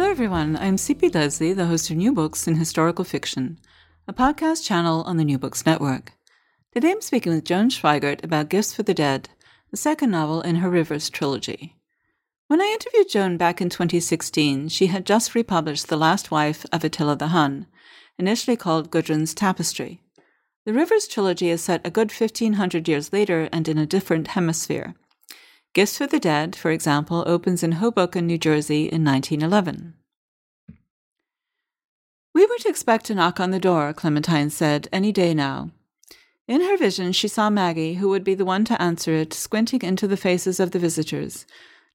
Hello, everyone. I'm C.P. Lesley, the host of New Books in Historical Fiction, a podcast channel on the New Books Network. Today I'm speaking with Joan Schweighardt about Gifts for the Dead, the second novel in her Rivers trilogy. When I interviewed Joan back in 2016, she had just republished The Last Wife of Attila the Hun, initially called Gudrun's Tapestry. The Rivers trilogy is set a good 1500 years later and in a different hemisphere. Gifts for the Dead, for example, opens in Hoboken, New Jersey in 1911. We were to expect a knock on the door, Clementine said, any day now. In her vision, she saw Maggie, who would be the one to answer it, squinting into the faces of the visitors.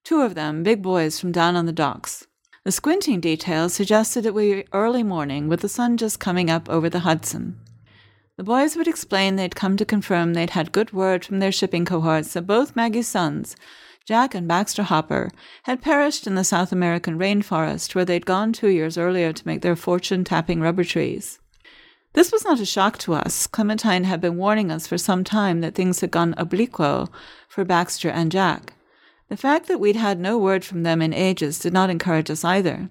Two of them, big boys from down on the docks. The squinting detail suggested it would be early morning, with the sun just coming up over the Hudson. The boys would explain they'd come to confirm they'd had good word from their shipping cohorts that both Maggie's sons, Jack and Baxter Hopper, had perished in the South American rainforest where they'd gone two years earlier to make their fortune tapping rubber trees. This was not a shock to us. Clementine had been warning us for some time that things had gone obliquo for Baxter and Jack. The fact that we'd had no word from them in ages did not encourage us either.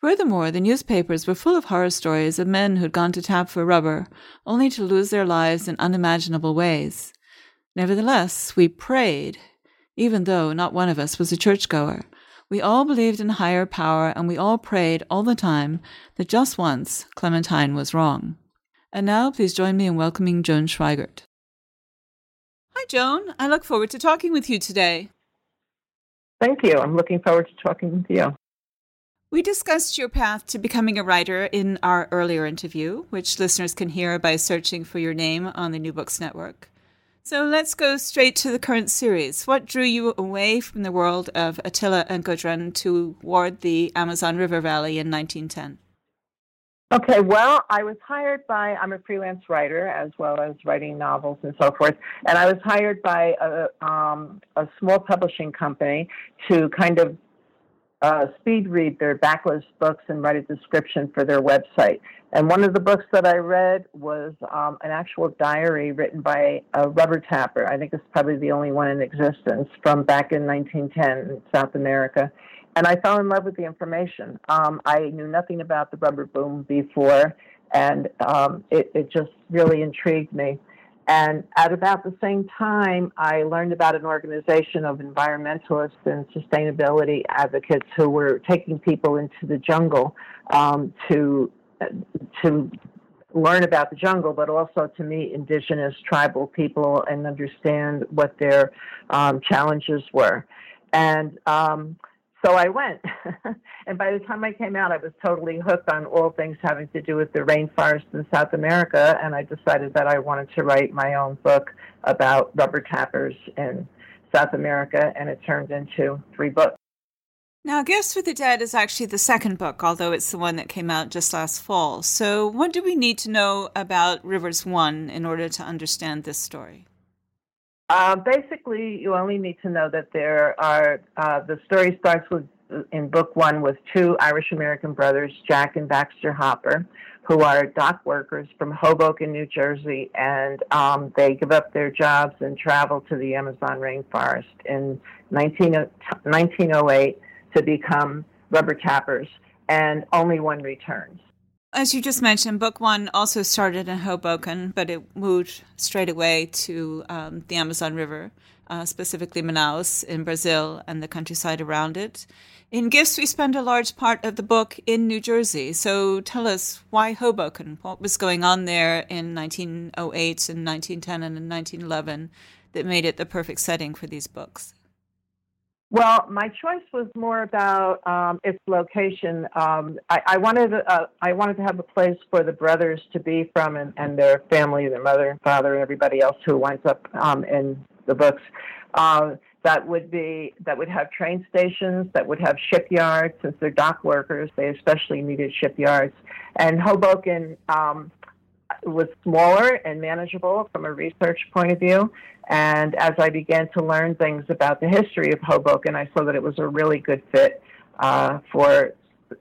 Furthermore, the newspapers were full of horror stories of men who'd gone to tap for rubber, only to lose their lives in unimaginable ways. Nevertheless, we prayed, even though not one of us was a churchgoer. We all believed in higher power, and we all prayed all the time that just once Clementine was wrong. And now, please join me in welcoming Joan Schweighardt. Hi, Joan. I look forward to talking with you today. Thank you. I'm looking forward to talking with you. We discussed your path to becoming a writer in our earlier interview, which listeners can hear by searching for your name on the New Books Network. So let's go straight to the current series. What drew you away from the world of Attila and Gudrun toward the Amazon River Valley in 1910? Okay, well, I was hired by, I'm a freelance writer as well as writing novels and so forth, and I was hired by a, um, a small publishing company to kind of uh, speed read their backlist books and write a description for their website. And one of the books that I read was um, an actual diary written by a rubber tapper. I think it's probably the only one in existence from back in 1910 in South America. And I fell in love with the information. Um, I knew nothing about the rubber boom before, and um, it, it just really intrigued me. And at about the same time, I learned about an organization of environmentalists and sustainability advocates who were taking people into the jungle um, to to learn about the jungle, but also to meet indigenous tribal people and understand what their um, challenges were. And um, so I went. and by the time I came out, I was totally hooked on all things having to do with the rainforest in South America. And I decided that I wanted to write my own book about rubber tappers in South America. And it turned into three books. Now, Gifts for the Dead is actually the second book, although it's the one that came out just last fall. So, what do we need to know about Rivers 1 in order to understand this story? Uh, basically, you only need to know that there are, uh, the story starts with, in book one, with two Irish American brothers, Jack and Baxter Hopper, who are dock workers from Hoboken, New Jersey, and um, they give up their jobs and travel to the Amazon rainforest in 19, 1908 to become rubber tappers, and only one returns. As you just mentioned, book one also started in Hoboken, but it moved straight away to um, the Amazon River, uh, specifically Manaus in Brazil and the countryside around it. In Gifts, we spend a large part of the book in New Jersey. So tell us why Hoboken? What was going on there in 1908 and 1910 and 1911 that made it the perfect setting for these books? Well, my choice was more about um, its location. Um, I, I, wanted uh, I wanted to have a place for the brothers to be from and, and their family, their mother and father, and everybody else who winds up um, in the books. Uh, that would be that would have train stations, that would have shipyards. Since they're dock workers, they especially needed shipyards. And Hoboken um, was smaller and manageable from a research point of view. And as I began to learn things about the history of Hoboken, I saw that it was a really good fit uh, for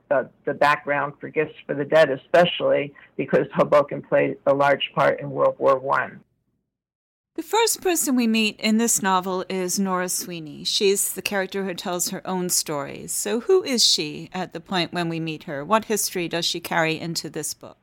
the, the background for Gifts for the Dead, especially because Hoboken played a large part in World War One. The first person we meet in this novel is Nora Sweeney. She's the character who tells her own stories. So, who is she at the point when we meet her? What history does she carry into this book?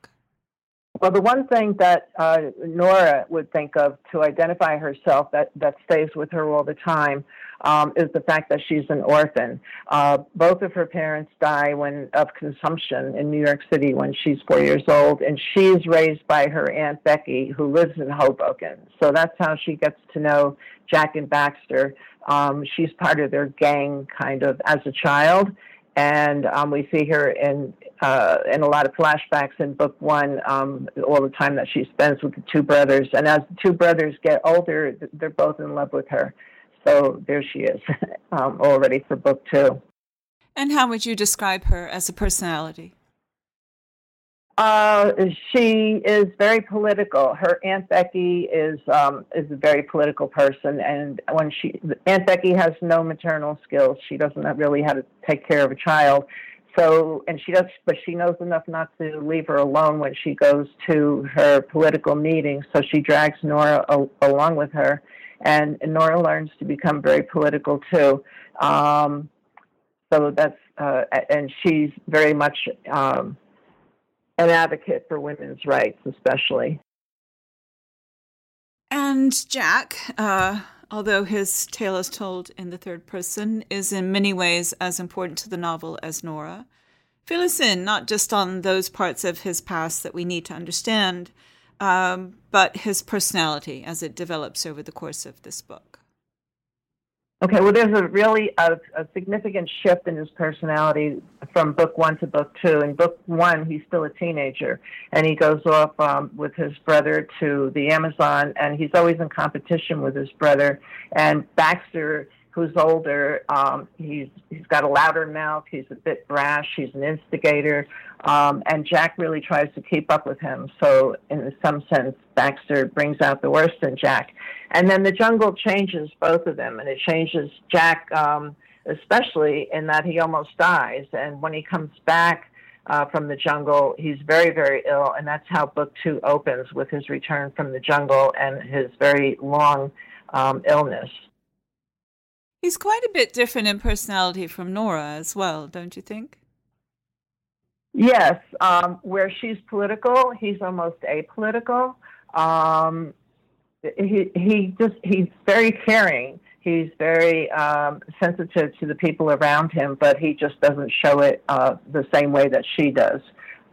Well, the one thing that uh, Nora would think of to identify herself that, that stays with her all the time um, is the fact that she's an orphan. Uh, both of her parents die when of consumption in New York City when she's four years old, and she's raised by her aunt Becky, who lives in Hoboken. So that's how she gets to know Jack and Baxter. Um, she's part of their gang, kind of as a child, and um, we see her in uh, in a lot of flashbacks in book one, um, all the time that she spends with the two brothers. And as the two brothers get older, they're both in love with her. So there she is, um, all ready for book two. And how would you describe her as a personality? Uh, she is very political. Her aunt Becky is um, is a very political person, and when she Aunt Becky has no maternal skills, she doesn't really how to take care of a child. So, and she does, but she knows enough not to leave her alone when she goes to her political meetings. So she drags Nora a- along with her, and, Nora learns to become very political too. Um, so that's, uh, and she's very much um, an advocate for women's rights, especially. And Jack, uh, although his tale is told in the third person, is in many ways as important to the novel as Nora. Fill us in, not just on those parts of his past that we need to understand, um, but his personality as it develops over the course of this book. Okay, well, there's a really a, a, significant shift in his personality from book one to book two. In book one, he's still a teenager, and he goes off um, with his brother to the Amazon, and he's always in competition with his brother. And Baxter who's older. Um, he's he's got a louder mouth. He's a bit brash. He's an instigator, um, and Jack really tries to keep up with him. So, in some sense, Baxter brings out the worst in Jack. And then the jungle changes both of them, and it changes Jack, um, especially in that he almost dies. And when he comes back. Uh, from the jungle. He's very, very ill, and that's how book two opens with his return from the jungle and his very long um, illness. He's quite a bit different in personality from Nora as well, don't you think? Yes, um, where she's political, he's almost apolitical. Um, he he just he's very caring. He's very um, sensitive to the people around him, but he just doesn't show it uh, the same way that she does.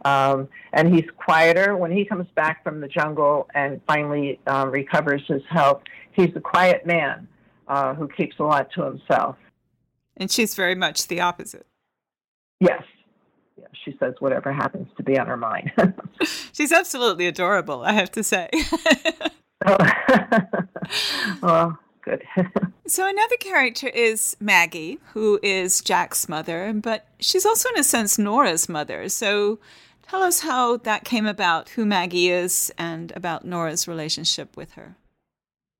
Um, and he's quieter when he comes back from the jungle and finally um, recovers his health. He's a quiet man uh, who keeps a lot to himself. And she's very much the opposite. Yes. Yeah, she says whatever happens to be on her mind. she's absolutely adorable, I have to say. well, good. so another character is Maggie, who is Jack's mother, but she's also in a sense Nora's mother. So tell us how that came about, who Maggie is, and about Nora's relationship with her.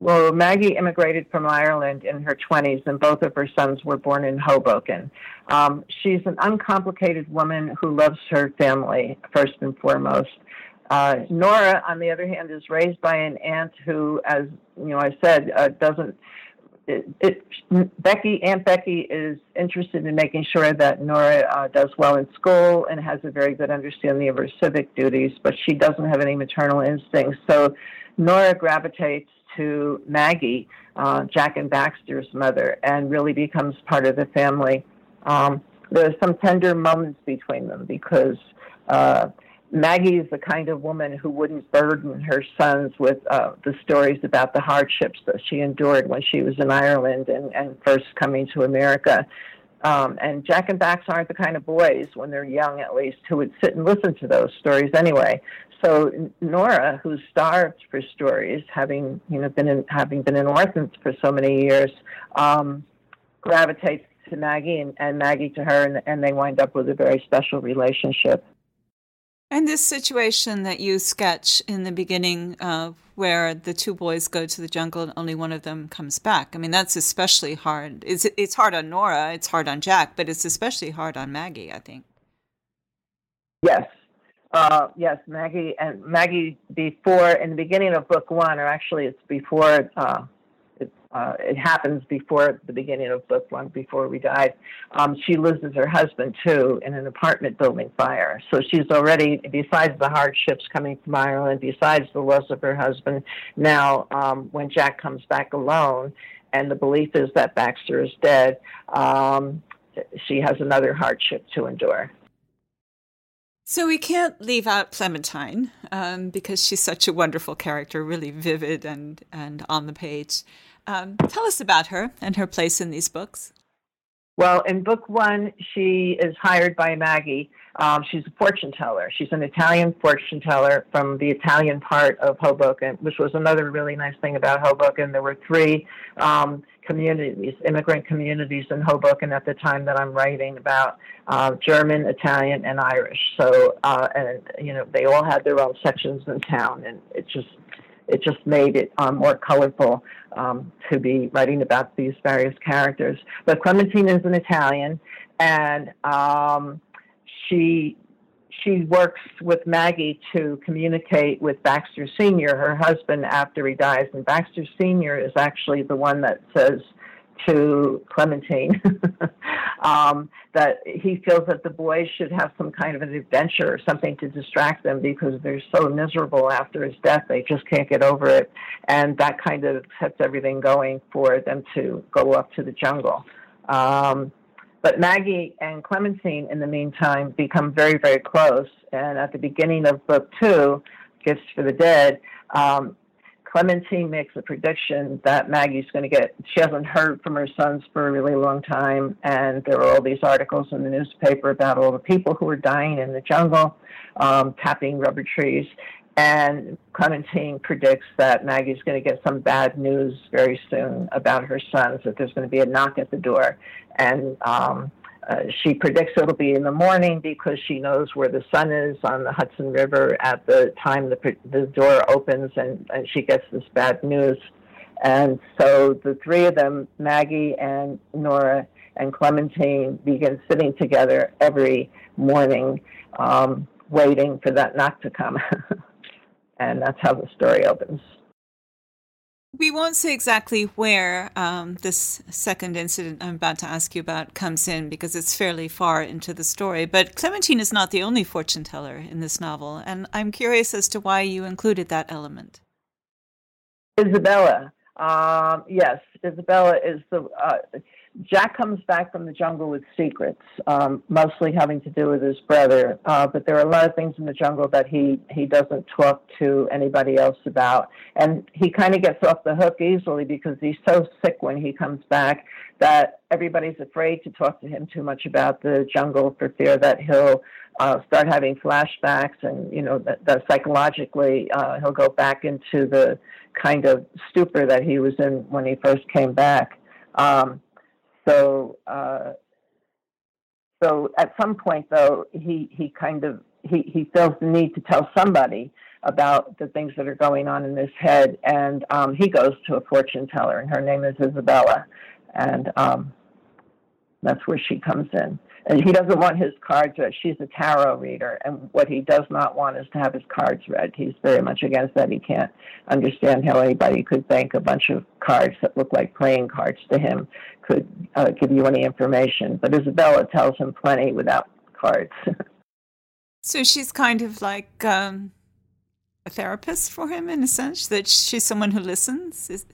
Well, Maggie immigrated from Ireland in her 20s, and both of her sons were born in Hoboken. Um, she's an uncomplicated woman who loves her family, first and foremost. Uh, Nora, on the other hand, is raised by an aunt who, as you know, I said, uh, doesn't. It, it, Becky, Aunt Becky, is interested in making sure that Nora uh, does well in school and has a very good understanding of her civic duties, but she doesn't have any maternal instincts. So Nora gravitates to Maggie, uh, Jack and Baxter's mother, and really becomes part of the family. Um, there's some tender moments between them because uh, Maggie is the kind of woman who wouldn't burden her sons with uh, the stories about the hardships that she endured when she was in Ireland and, and first coming to America. Um, and Jack and Bax aren't the kind of boys, when they're young at least, who would sit and listen to those stories anyway. So Nora, who's starved for stories, having you know been in, having been in orphans for so many years, um, gravitates to Maggie and, and Maggie to her, and, and they wind up with a very special relationship. And this situation that you sketch in the beginning, uh, where the two boys go to the jungle and only one of them comes back, I mean, that's especially hard. It's, it's hard on Nora, it's hard on Jack, but it's especially hard on Maggie, I think. Yes. Uh, yes, Maggie and Maggie before in the beginning of book one, or actually it's before uh, it, uh, it happens before the beginning of book one, before we died. Um, she loses her husband too in an apartment building fire. So she's already, besides the hardships coming from Ireland, besides the loss of her husband, now um, when Jack comes back alone, and the belief is that Baxter is dead, um, she has another hardship to endure. So we can't leave out Clementine um, because she's such a wonderful character, really vivid and and on the page. Um, tell us about her and her place in these books. Well, in book one, she is hired by Maggie. Um, she's a fortune teller. She's an Italian fortune teller from the Italian part of Hoboken, which was another really nice thing about Hoboken. There were three um, communities, immigrant communities in Hoboken at the time that I'm writing about uh, German, Italian, and Irish. So, uh, and you know, they all had their own sections in town, and it just it just made it um, more colorful um, to be writing about these various characters. But Clementine is an Italian, and um, she she works with Maggie to communicate with Baxter Sr., her husband, after he dies. And Baxter Sr. is actually the one that says to Clementine um, that he feels that the boys should have some kind of an adventure or something to distract them because they're so miserable after his death. They just can't get over it. And that kind of sets everything going for them to go up to the jungle. Um, but Maggie and Clementine, in the meantime, become very, very close. And at the beginning of book two, Gifts for the Dead, um, Clementine makes a prediction that Maggie's going to get, she hasn't heard from her sons for a really long time. And there are all these articles in the newspaper about all the people who are dying in the jungle, um, tapping rubber trees. And Clementine predicts that Maggie's going to get some bad news very soon about her sons, that there's going to be a knock at the door. And um, uh, she predicts it'll be in the morning because she knows where the sun is on the Hudson River at the time the, the door opens and, and she gets this bad news. And so the three of them, Maggie and Nora and Clementine, begin sitting together every morning, um, waiting for that knock to come. and that's how the story opens. We won't say exactly where um, this second incident I'm about to ask you about comes in because it's fairly far into the story. But Clementine is not the only fortune teller in this novel, and I'm curious as to why you included that element. Isabella. Um, yes, Isabella is the. Uh, Jack comes back from the jungle with secrets, um, mostly having to do with his brother. Uh, but there are a lot of things in the jungle that he, he doesn't talk to anybody else about. And he kind of gets off the hook easily because he's so sick when he comes back that everybody's afraid to talk to him too much about the jungle for fear that he'll uh, start having flashbacks and, you know, that, that psychologically uh, he'll go back into the kind of stupor that he was in when he first came back. Um, so, uh, so at some point, though, he he kind of he he feels the need to tell somebody about the things that are going on in his head, and um, he goes to a fortune teller, and her name is Isabella, and um, that's where she comes in and he doesn't want his cards read. She's a tarot reader, and what he does not want is to have his cards read. He's very much against that. He can't understand how anybody could think a bunch of cards that look like playing cards to him could uh, give you any information. But Isabella tells him plenty without cards. so she's kind of like um, a therapist for him in a sense that she's someone who listens. Is,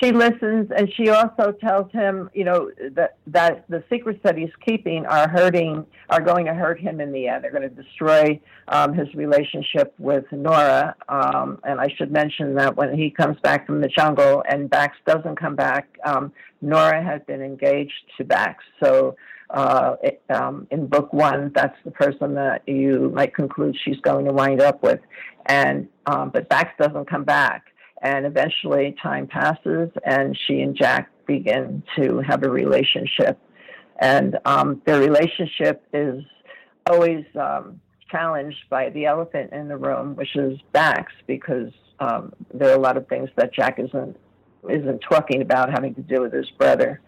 she listens and she also tells him, you know, that that the secrets that he's keeping are hurting, are going to hurt him in the end. They're going to destroy um, his relationship with Nora. Um, and I should mention that when he comes back from the jungle and Bax doesn't come back, um, Nora has been engaged to Bax. So uh, it, um, in book one, that's the person that you might conclude she's going to wind up with. And um, but Bax doesn't come back. And eventually, time passes, and she and Jack begin to have a relationship. And um, their relationship is always um, challenged by the elephant in the room, which is Bax, because um, there are a lot of things that Jack isn't isn't talking about having to do with his brother.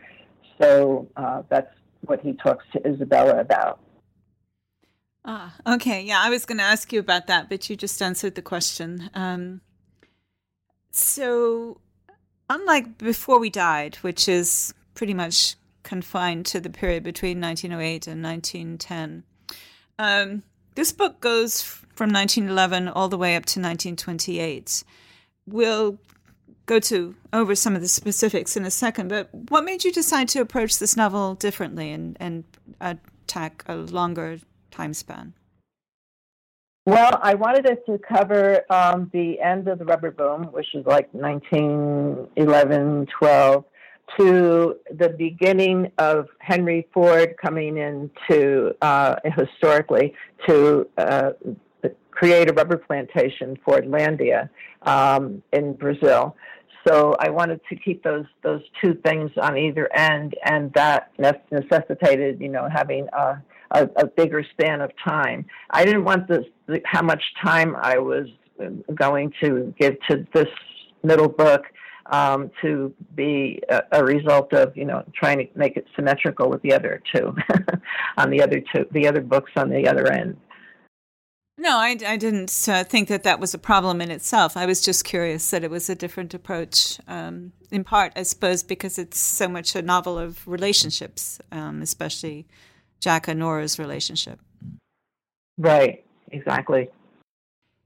So uh, that's what he talks to Isabella about. Ah, okay. Yeah, I was going to ask you about that, but you just answered the question. Um, so, unlike Before We Died, which is pretty much confined to the period between 1908 and 1910, um, this book goes from 1911 all the way up to 1928. We'll go to over some of the specifics in a second, but what made you decide to approach this novel differently and, and attack a longer time span? Well, I wanted it to cover um, the end of the rubber boom, which is like 1911, 12, to the beginning of Henry Ford coming into uh, historically to uh, create a rubber plantation, Fordlandia, um, in Brazil. So I wanted to keep those those two things on either end, and that necessitated, you know, having a a, a bigger span of time. I didn't want this, how much time I was going to give to this middle book um, to be a, a, result of you know trying to make it symmetrical with the other two on the other two the other books on the other end. No, I, I didn't uh, think that that was a problem in itself. I was just curious that it was a different approach, um, in part, I suppose, because it's so much a novel of relationships, um, especially Jack and Nora's relationship. Right, exactly.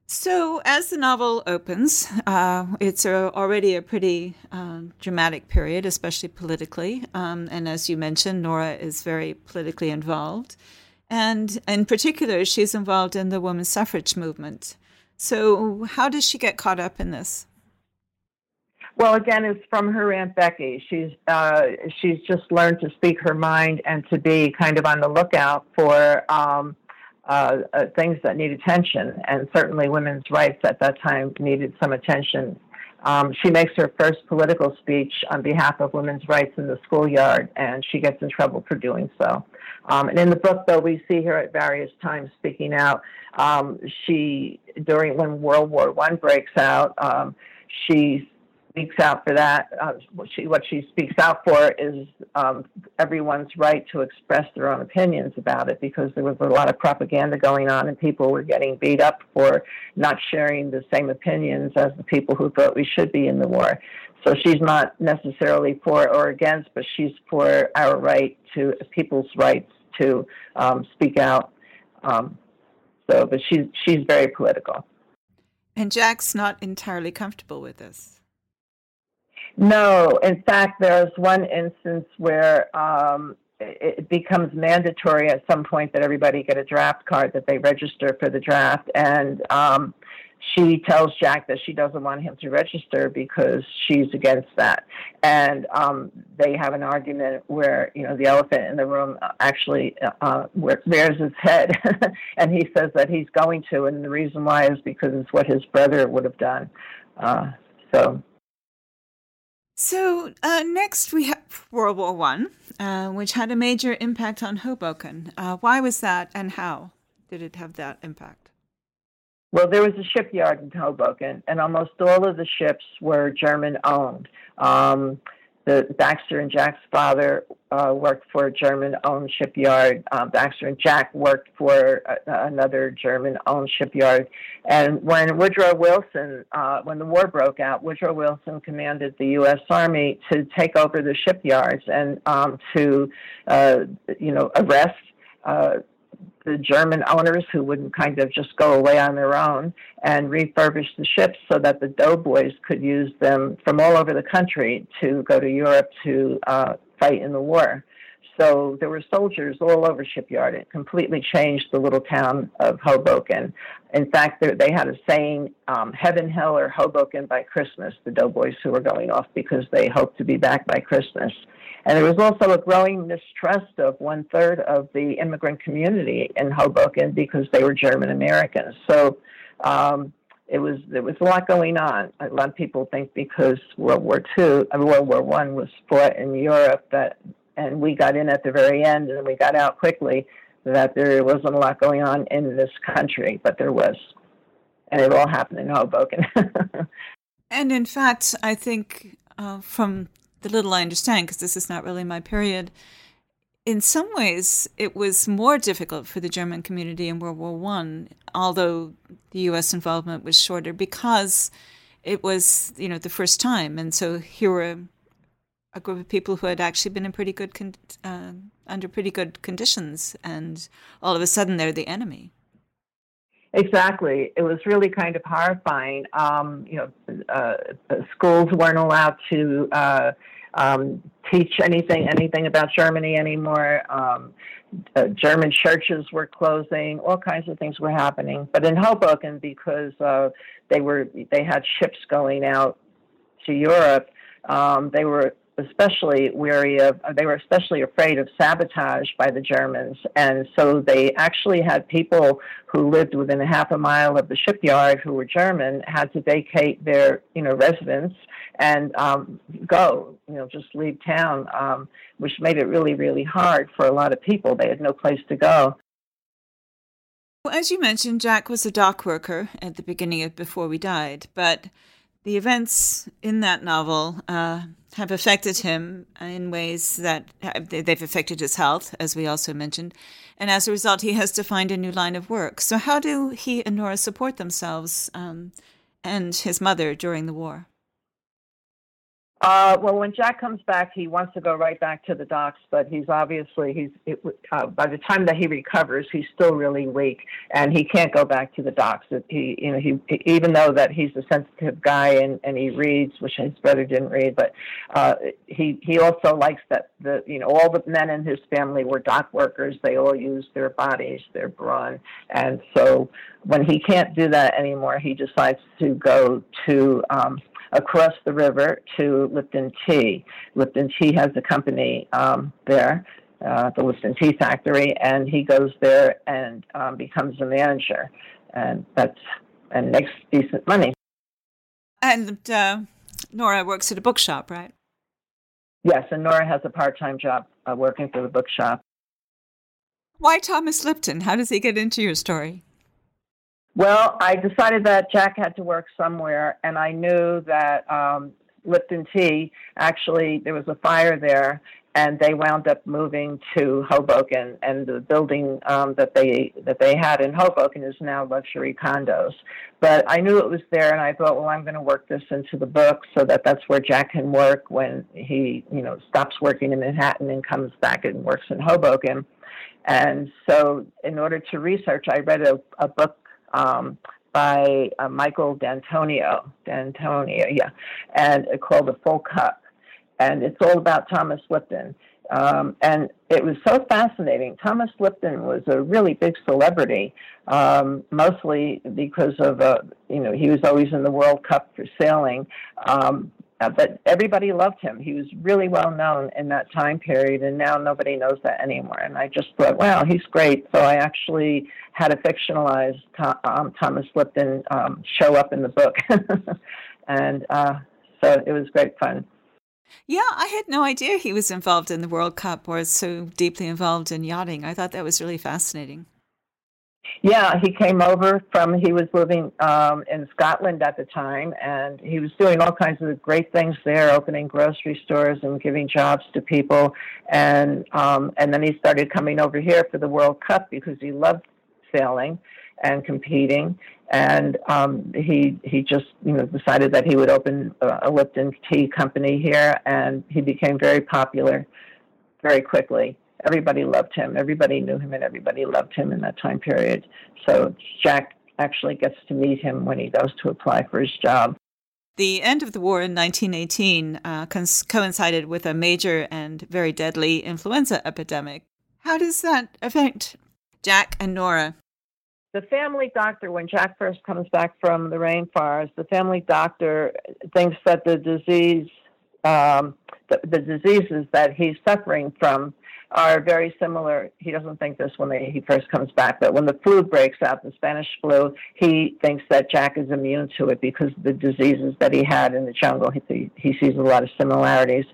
So, as the novel opens, uh, it's a, already a pretty uh, dramatic period, especially politically. Um, and as you mentioned, Nora is very politically involved. And in particular, she's involved in the women's suffrage movement. So, how does she get caught up in this? Well, again, it's from her aunt Becky. She's uh, she's just learned to speak her mind and to be kind of on the lookout for um, uh, uh, things that need attention. And certainly, women's rights at that time needed some attention. Um, she makes her first political speech on behalf of women's rights in the schoolyard, and she gets in trouble for doing so. Um, and in the book, though, we see her at various times speaking out. Um, she during when World War One breaks out, um, she's speaks out for that. Uh, what, she, what she speaks out for is um, everyone's right to express their own opinions about it because there was a lot of propaganda going on and people were getting beat up for not sharing the same opinions as the people who thought we should be in the war. So she's not necessarily for or against, but she's for our right to people's rights to um, speak out. Um, so, but she's she's very political. And Jack's not entirely comfortable with this. No, in fact, there's one instance where um, it becomes mandatory at some point that everybody get a draft card that they register for the draft, and um, she tells Jack that she doesn't want him to register because she's against that. And um, they have an argument where, you know, the elephant in the room actually uh, rears his head. and he says that he's going to. And the reason why is because it's what his brother would have done. Uh, so so uh, next we have World War One, uh, which had a major impact on Hoboken. Uh, why was that, and how did it have that impact? Well, there was a shipyard in Hoboken, and almost all of the ships were German owned. Um, the Baxter and Jack's father uh, worked for a German-owned shipyard. Um, Baxter and Jack worked for a, another German-owned shipyard. And when Woodrow Wilson, uh, when the war broke out, Woodrow Wilson commanded the U.S. Army to take over the shipyards and um, to, uh, you know, arrest uh, the German owners who wouldn't kind of just go away on their own and refurbish the ships so that the doughboys could use them from all over the country to go to Europe to uh, fight in the war. So there were soldiers all over Shipyard. It completely changed the little town of Hoboken. In fact, they had a saying, um, heaven, hell, or Hoboken by Christmas, the doughboys who were going off because they hoped to be back by Christmas. And there was also a growing mistrust of one third of the immigrant community in Hoboken because they were German Americans. So um, it was there was a lot going on. A lot of people think because World War II, World War One was fought in Europe that, and we got in at the very end and we got out quickly, that there wasn't a lot going on in this country, but there was, and it all happened in Hoboken. and in fact, I think uh, from the little I understand, because this is not really my period, in some ways, it was more difficult for the German community in World War One, although the U.S. involvement was shorter, because it was, you know, the first time, and so here were a group of people who had actually been in pretty good con- uh, under pretty good conditions, and all of a sudden they're the enemy. Exactly. It was really kind of horrifying. Um, you know, uh, schools weren't allowed to uh, um, teach anything anything about Germany anymore. Um, uh, German churches were closing. All kinds of things were happening. But in Hoboken, because uh, they were they had ships going out to Europe, um, they were especially weary of, they were especially afraid of sabotage by the Germans. And so they actually had people who lived within a half a mile of the shipyard who were German had to vacate their, you know, residence and um, go, you know, just leave town, um, which made it really, really hard for a lot of people. They had no place to go. Well, as you mentioned, Jack was a dock worker at the beginning of Before We Died, but the events in that novel uh, have affected him in ways that they've affected his health, as we also mentioned. And as a result, he has to find a new line of work. So, how do he and Nora support themselves um, and his mother during the war? Uh, well, when Jack comes back, he wants to go right back to the docks, but he's obviously he's it, uh, by the time that he recovers, he's still really weak, and he can't go back to the docks. He, you know, he even though that he's a sensitive guy and, and he reads, which his brother didn't read, but uh, he he also likes that the you know all the men in his family were dock workers. They all used their bodies, their brawn, and so when he can't do that anymore, he decides to go to um, across the river to Lipton Tea. Lipton Tea has a company um, there, uh, the Lipton Tea Factory, and he goes there and um, becomes a manager, and that's and makes decent money. And uh, Nora works at a bookshop, right? Yes, and Nora has a part-time job uh, working for the bookshop. Why Thomas Lipton? How does he get into your story? Well, I decided that Jack had to work somewhere, and I knew that um, Lipton Tea actually there was a fire there, and they wound up moving to Hoboken, and the building um, that they that they had in Hoboken is now luxury condos. But I knew it was there, and I thought, well, I'm going to work this into the book so that that's where Jack can work when he, you know, stops working in Manhattan and comes back and works in Hoboken. And so, in order to research, I read a, a book um, by uh, Michael D'Antonio, D'Antonio, yeah, and called The Full Cup, and it's all about Thomas Lipton. Um, and it was so fascinating. Thomas Lipton was a really big celebrity, um, mostly because of, uh, you know, he was always in the World Cup for sailing. Um, uh, but everybody loved him. He was really well known in that time period, and now nobody knows that anymore. And I just thought, wow, he's great. So I actually had a fictionalized um, Thomas Lipton um, show up in the book, and uh, so it was great fun. Yeah, I had no idea he was involved in the World Cup or so deeply involved in yachting. I thought that was really fascinating. Yeah, he came over from, he was living um, in Scotland at the time, and he was doing all kinds of great things there, opening grocery stores and giving jobs to people. And, um, and then he started coming over here for the World Cup because he loved sailing and competing. And um, he he just you know decided that he would open a Lipton tea company here, and he became very popular very quickly everybody loved him. Everybody knew him and everybody loved him in that time period. So Jack actually gets to meet him when he goes to apply for his job. The end of the war in 1918 uh, coincided with a major and very deadly influenza epidemic. How does that affect Jack and Nora? The family doctor, when Jack first comes back from the rainforest, the family doctor thinks that the disease, um, the, the diseases that he's suffering from are very similar. He doesn't think this when they, he first comes back, but when the flu breaks out, the Spanish flu, he thinks that Jack is immune to it because the diseases that he had in the jungle. He, he sees a lot of similarities.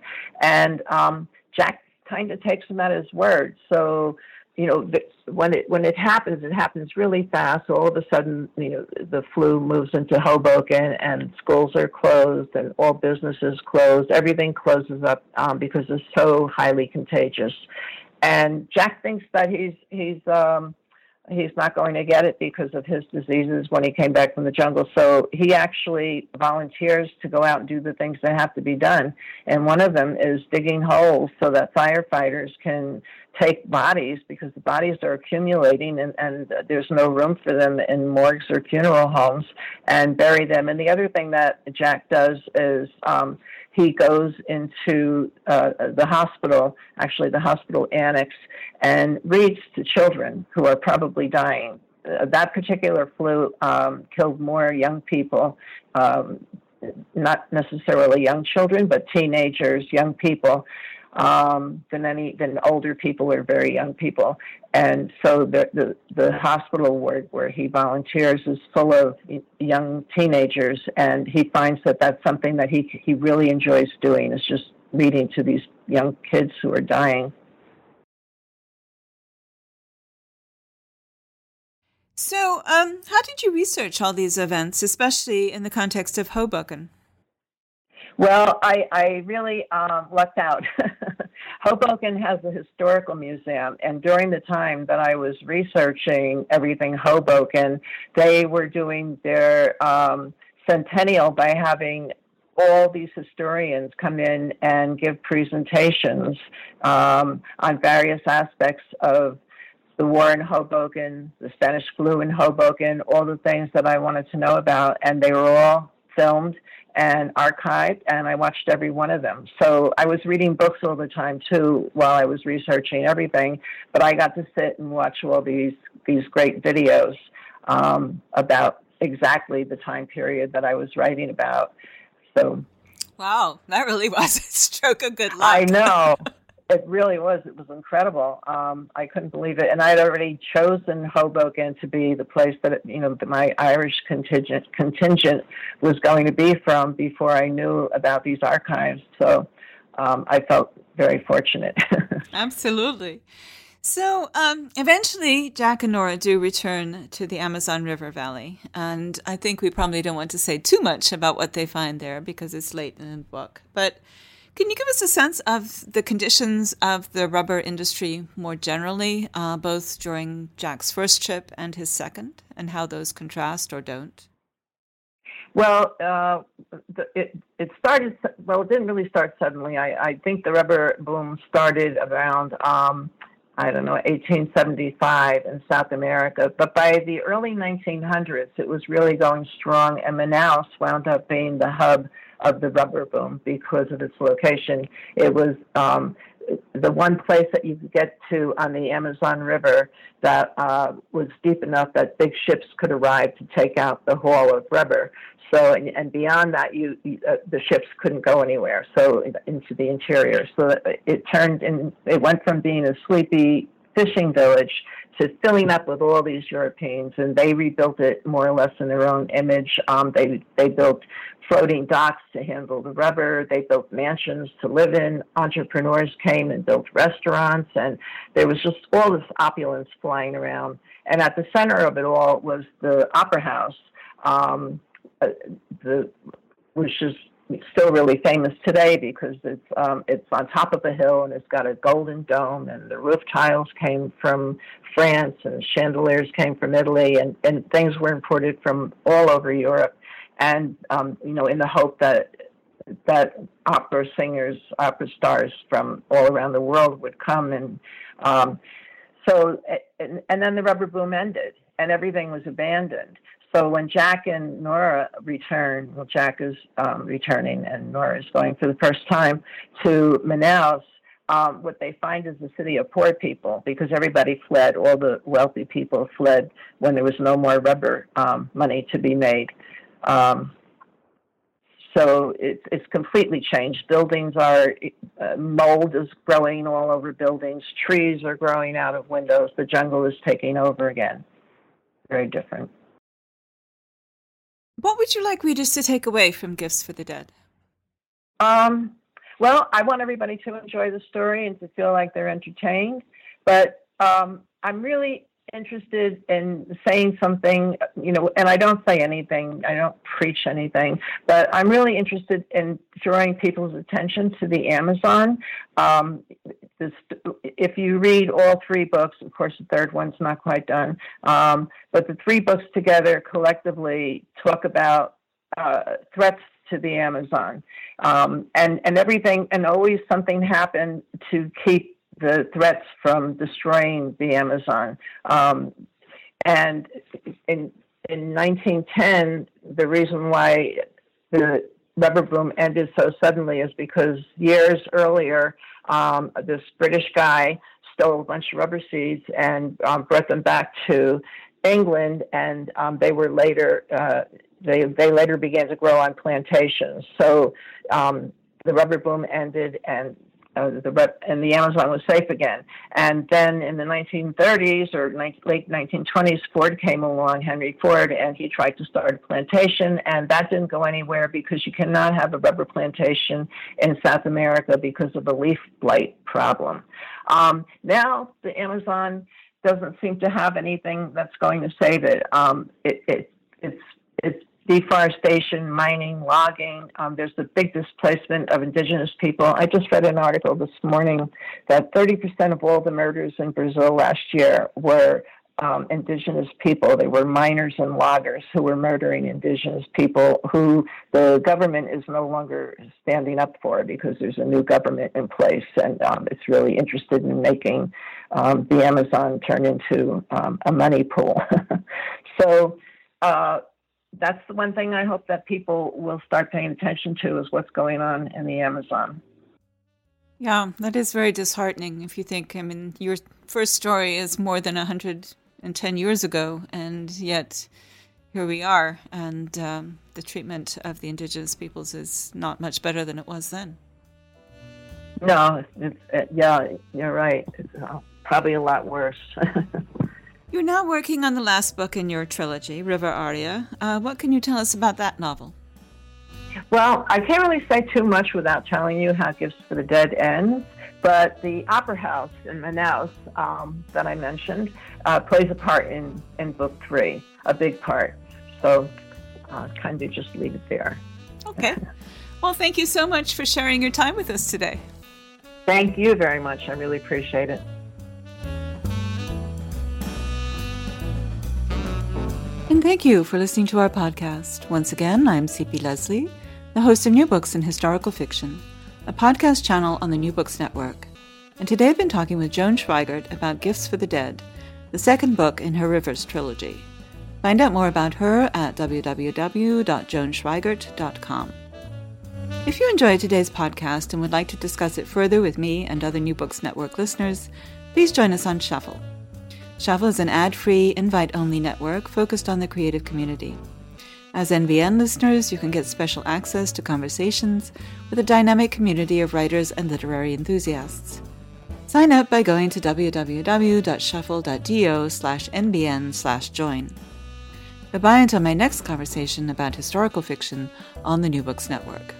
And um, Jack kind of takes him at his word. So you know, when it when it happens, it happens really fast. All of a sudden, you know, the flu moves into Hoboken, and schools are closed, and all businesses closed. Everything closes up um, because it's so highly contagious. and Jack thinks that he's he's um, he's not going to get it because of his diseases when he came back from the jungle. So he actually volunteers to go out and do the things that have to be done. And one of them is digging holes so that firefighters can take bodies because the bodies are accumulating and, and there's no room for them in morgues or funeral homes and bury them. And the other thing that Jack does is um, he goes into uh, the hospital, actually the hospital annex, and reads to children who are probably dying. Uh, that particular flu um, killed more young people, um, not necessarily young children, but teenagers, young people um, than any than older people or very young people. And so the, the, the hospital ward where he volunteers is full of young teenagers, and he finds that that's something that he he really enjoys doing is just reading to these young kids who are dying. So, um, how did you research all these events, especially in the context of Hoboken? Well, I, I really um, lucked out. Hoboken has a historical museum, and during the time that I was researching everything Hoboken, they were doing their um, centennial by having all these historians come in and give presentations um, on various aspects of the war in Hoboken, the Spanish flu in Hoboken, all the things that I wanted to know about, and they were all filmed and archived, and I watched every one of them. So I was reading books all the time too while I was researching everything. But I got to sit and watch all these these great videos um, about exactly the time period that I was writing about. So, wow, that really was a stroke of good luck. I know. It really was. It was incredible. Um, I couldn't believe it, and I had already chosen Hoboken to be the place that you know that my Irish contingent contingent was going to be from before I knew about these archives. So um, I felt very fortunate. Absolutely. So um, eventually, Jack and Nora do return to the Amazon River Valley. And I think we probably don't want to say too much about what they find there because it's late in the book. But can you give us a sense of the conditions of the rubber industry more generally, uh, both during Jack's first trip and his second, and how those contrast or don't? Well, uh, it it started. Well, it didn't really start suddenly. I, I think the rubber boom started around um, I don't know 1875 in South America, but by the early 1900s, it was really going strong, and Manaus wound up being the hub of the rubber boom because of its location. It was um, the one place that you could get to on the Amazon River that uh, was deep enough that big ships could arrive to take out the haul of rubber. So, and, and beyond that, you, you uh, the ships couldn't go anywhere. So into the interior. So it turned in. It went from being a sleepy fishing village to filling up with all these Europeans, and they rebuilt it more or less in their own image. Um, they they built floating docks to handle the rubber. They built mansions to live in. Entrepreneurs came and built restaurants, and there was just all this opulence flying around. And at the center of it all was the Opera House, um, uh, the which is still really famous today because it's um, it's on top of a hill and it's got a golden dome and the roof tiles came from France and chandeliers came from Italy and, and things were imported from all over Europe. And um, you know in the hope that that opera singers, opera stars from all around the world would come and um, so and, and then the rubber boom ended and everything was abandoned so when Jack and Nora return, well, Jack is um, returning and Nora is going for the first time to Manaus. Um, what they find is a city of poor people because everybody fled. All the wealthy people fled when there was no more rubber um, money to be made. Um, so it, it's completely changed. Buildings are, uh, mold is growing all over buildings, trees are growing out of windows, the jungle is taking over again. Very different. What would you like readers to take away from Gifts for the Dead? Um, well, I want everybody to enjoy the story and to feel like they're entertained. But um, I'm really interested in saying something, you know, and I don't say anything, I don't preach anything, but I'm really interested in drawing people's attention to the Amazon. Um, this, if you read all three books, of course, the third one's not quite done, um, but the three books together collectively talk about uh, threats to the Amazon, um, and and everything, and always something happened to keep the threats from destroying the Amazon. Um, and in in 1910, the reason why the rubber boom ended so suddenly is because years earlier, um, this British guy stole a bunch of rubber seeds and um, brought them back to England, and um, they were later uh, they they later began to grow on plantations. So um, the rubber boom ended, and uh, the and the Amazon was safe again. And then in the 1930s or ni- late 1920s, Ford came along, Henry Ford, and he tried to start a plantation, and that didn't go anywhere because you cannot have a rubber plantation in South America because of the leaf blight problem. Um, now the Amazon doesn't seem to have anything that's going to save it. Um, it, it it's it's deforestation, mining, logging. Um, there's a big displacement of indigenous people. I just read an article this morning that 30% of all the murders in Brazil last year were um, indigenous people. They were miners and loggers who were murdering indigenous people who the government is no longer standing up for because there's a new government in place and um, it's really interested in making um, the Amazon turn into um, a money pool. so, uh, that's the one thing I hope that people will start paying attention to is what's going on in the Amazon. Yeah, that is very disheartening if you think, I mean, your first story is more than 110 years ago, and yet here we are, and um, the treatment of the indigenous peoples is not much better than it was then. No, it's, it, yeah, you're right. It's uh, probably a lot worse. You're now working on the last book in your trilogy, River Aria. Uh, what can you tell us about that novel? Well, I can't really say too much without telling you how Gifts for the Dead ends, but the Opera House in Manaus um, that I mentioned uh, plays a part in, in book three, a big part. So uh, kind of just leave it there. Okay. Well, thank you so much for sharing your time with us today. Thank you very much. I really appreciate it. And thank you for listening to our podcast. Once again, I'm CP Lesley, the host of New Books in Historical Fiction, a podcast channel on the New Books Network. And today I've been talking with Joan Schweighardt about Gifts for the Dead, the second book in her Rivers trilogy. Find out more about her at www.joanschweighardt.com. If you enjoyed today's podcast and would like to discuss it further with me and other New Books Network listeners, please join us on Shuffle. Shuffle is an ad free, invite only network focused on the creative community. As NBN listeners, you can get special access to conversations with a dynamic community of writers and literary enthusiasts. Sign up by going to www.shuffle.do slash nbn slash join. Goodbye until my next conversation about historical fiction on the New Books Network.